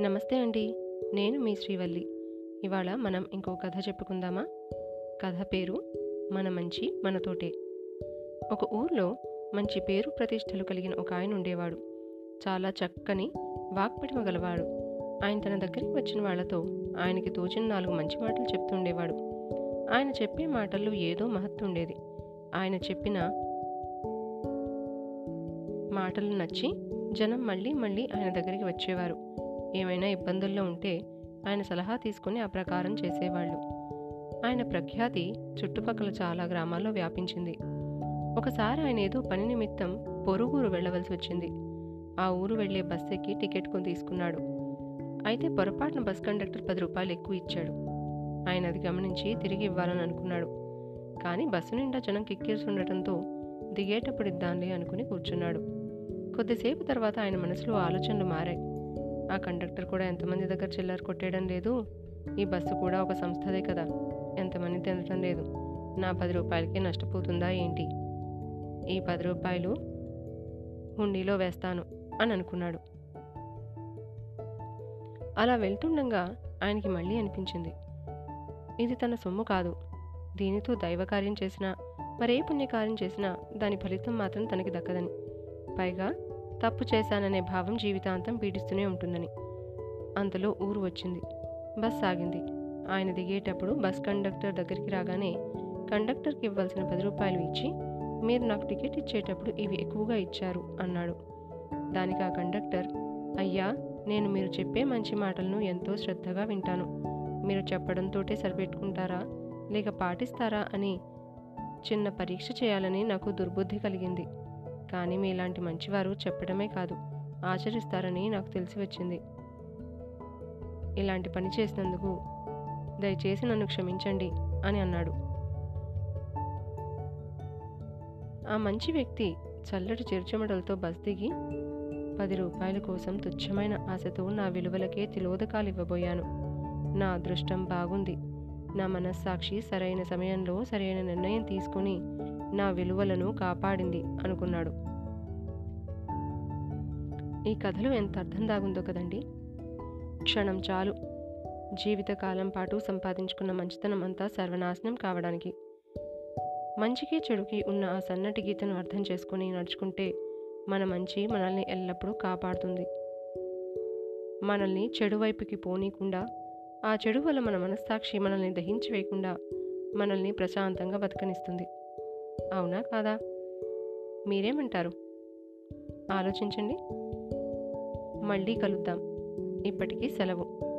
నమస్తే అండి నేను మీ శ్రీవల్లి. ఇవాళ మనం ఇంకో కథ చెప్పుకుందామా? కథ పేరు మన మంచి మనతోటే ఒక ఊర్లో మంచి పేరు ప్రతిష్టలు కలిగిన ఒక ఆయన ఉండేవాడు. చాలా చక్కని వాక్పటిమ గలవాడు. ఆయన తన దగ్గరికి వచ్చిన వాళ్ళతో ఆయనకి తోచిన నాలుగు మంచి మాటలు చెప్తుండేవాడు ఆయన చెప్పే మాటల్లో ఏదో మహత్తుండేది ఆయన చెప్పిన మాటలు నచ్చి జనం మళ్ళీ మళ్ళీ ఆయన దగ్గరికి వచ్చేవారు. ఏమైనా ఇబ్బందుల్లో ఉంటే ఆయన సలహా తీసుకుని ఆ ప్రకారం చేసేవాళ్ళు. ఆయన ప్రఖ్యాతి చుట్టుపక్కల చాలా గ్రామాల్లో వ్యాపించింది. ఒకసారి ఆయన ఏదో పని నిమిత్తం పొరుగురు వెళ్ళవలసి వచ్చింది. ఆ ఊరు వెళ్ళే బస్ ఎక్కి టికెట్ కొని తీసుకున్నాడు. అయితే పొరపాటున బస్ కండక్టర్ పది రూపాయలు ఎక్కువ ఇచ్చాడు. ఆయన అది గమనించి తిరిగి ఇవ్వాలని అనుకున్నాడు. కానీ బస్సు నిండా జనం కిక్కిరిసి ఉండటంతో దిగేటప్పుడు ఇద్దాంలే అనుకుని కూర్చున్నాడు. కొద్దిసేపు తర్వాత ఆయన మనసులో ఆలోచనలు మారాయి. ఆ కండక్టర్ కూడా ఎంతమంది దగ్గర చిల్లర కొట్టేయడం లేదు. ఈ బస్సు కూడా ఒక సంస్థదే కదా. ఎంతమంది తినటం లేదు. నా పది రూపాయలకి నష్టపోతుందా ఏంటి? ఈ పది రూపాయలు హుండీలో వేస్తాను అని అనుకున్నాడు. అలా వెళ్తుండగా ఆయనకి మళ్ళీ అనిపించింది. ఇది తన సొమ్ము కాదు. దీనితో దైవకార్యం చేసినా మరే పుణ్యకార్యం చేసినా దాని ఫలితం మాత్రం తనకి దక్కదని. పైగా తప్పు చేశాననే భావం జీవితాంతం పీడిస్తూనే ఉంటుందని. అంతలో ఊరు వచ్చింది. బస్ సాగింది ఆయన దిగేటప్పుడు బస్ కండక్టర్ దగ్గరికి రాగానే కండక్టర్కి ఇవ్వాల్సిన పది రూపాయలు ఇచ్చి మీరు నాకు టికెట్ ఇచ్చేటప్పుడు ఇవి ఎక్కువగా ఇచ్చారు అన్నాడు. దానికి ఆ కండక్టర్ అయ్యా నేను మీరు చెప్పే మంచి మాటలను ఎంతో శ్రద్ధగా వింటాను. మీరు చెప్పడంతోటే సరిపెట్టుకుంటారా? లేక పాటిస్తారా? అని చిన్న పరీక్ష చేయాలని నాకు దుర్బుద్ధి కలిగింది. కానీ మీలాంటి మంచివారు చెప్పడమే కాదు. ఆచరిస్తారని నాకు తెలిసి వచ్చింది. ఇలాంటి పని చేసినందుకు దయచేసి నన్ను క్షమించండి అని అన్నాడు. ఆ మంచి వ్యక్తి చల్లటి చిరుచెమటలతో బస్ దిగి పది రూపాయల కోసం తుచ్చమైన ఆశతో నా విలువలకే తిలోదకాలు ఇవ్వబోయాను. నా అదృష్టం బాగుంది. నా మనస్సాక్షి సరైన సమయంలో సరైన నిర్ణయం తీసుకుని నా విలువలను కాపాడింది అనుకున్నాడు. ఈ కథలో ఎంత అర్థం దాగుందో కదండి? క్షణం చాలు. జీవితకాలం పాటు సంపాదించుకున్న మంచితనం అంతా సర్వనాశనం కావడానికి. మంచికి చెడుకి ఉన్న ఆ సన్నటి గీతను అర్థం చేసుకుని నడుచుకుంటే మన మంచి మనల్ని ఎల్లప్పుడూ కాపాడుతుంది. మనల్ని చెడు వైపుకి పోనీకుండా ఆ చెడు వల్ల మన మనస్సాక్షి మనల్ని దహించి వేయకుండా మనల్ని ప్రశాంతంగా బతకనిస్తుంది. అవునా కాదా? మీరేమంటారు? ఆలోచించండి. మళ్ళీ కలుద్దాం. ఇప్పటికీ సెలవు.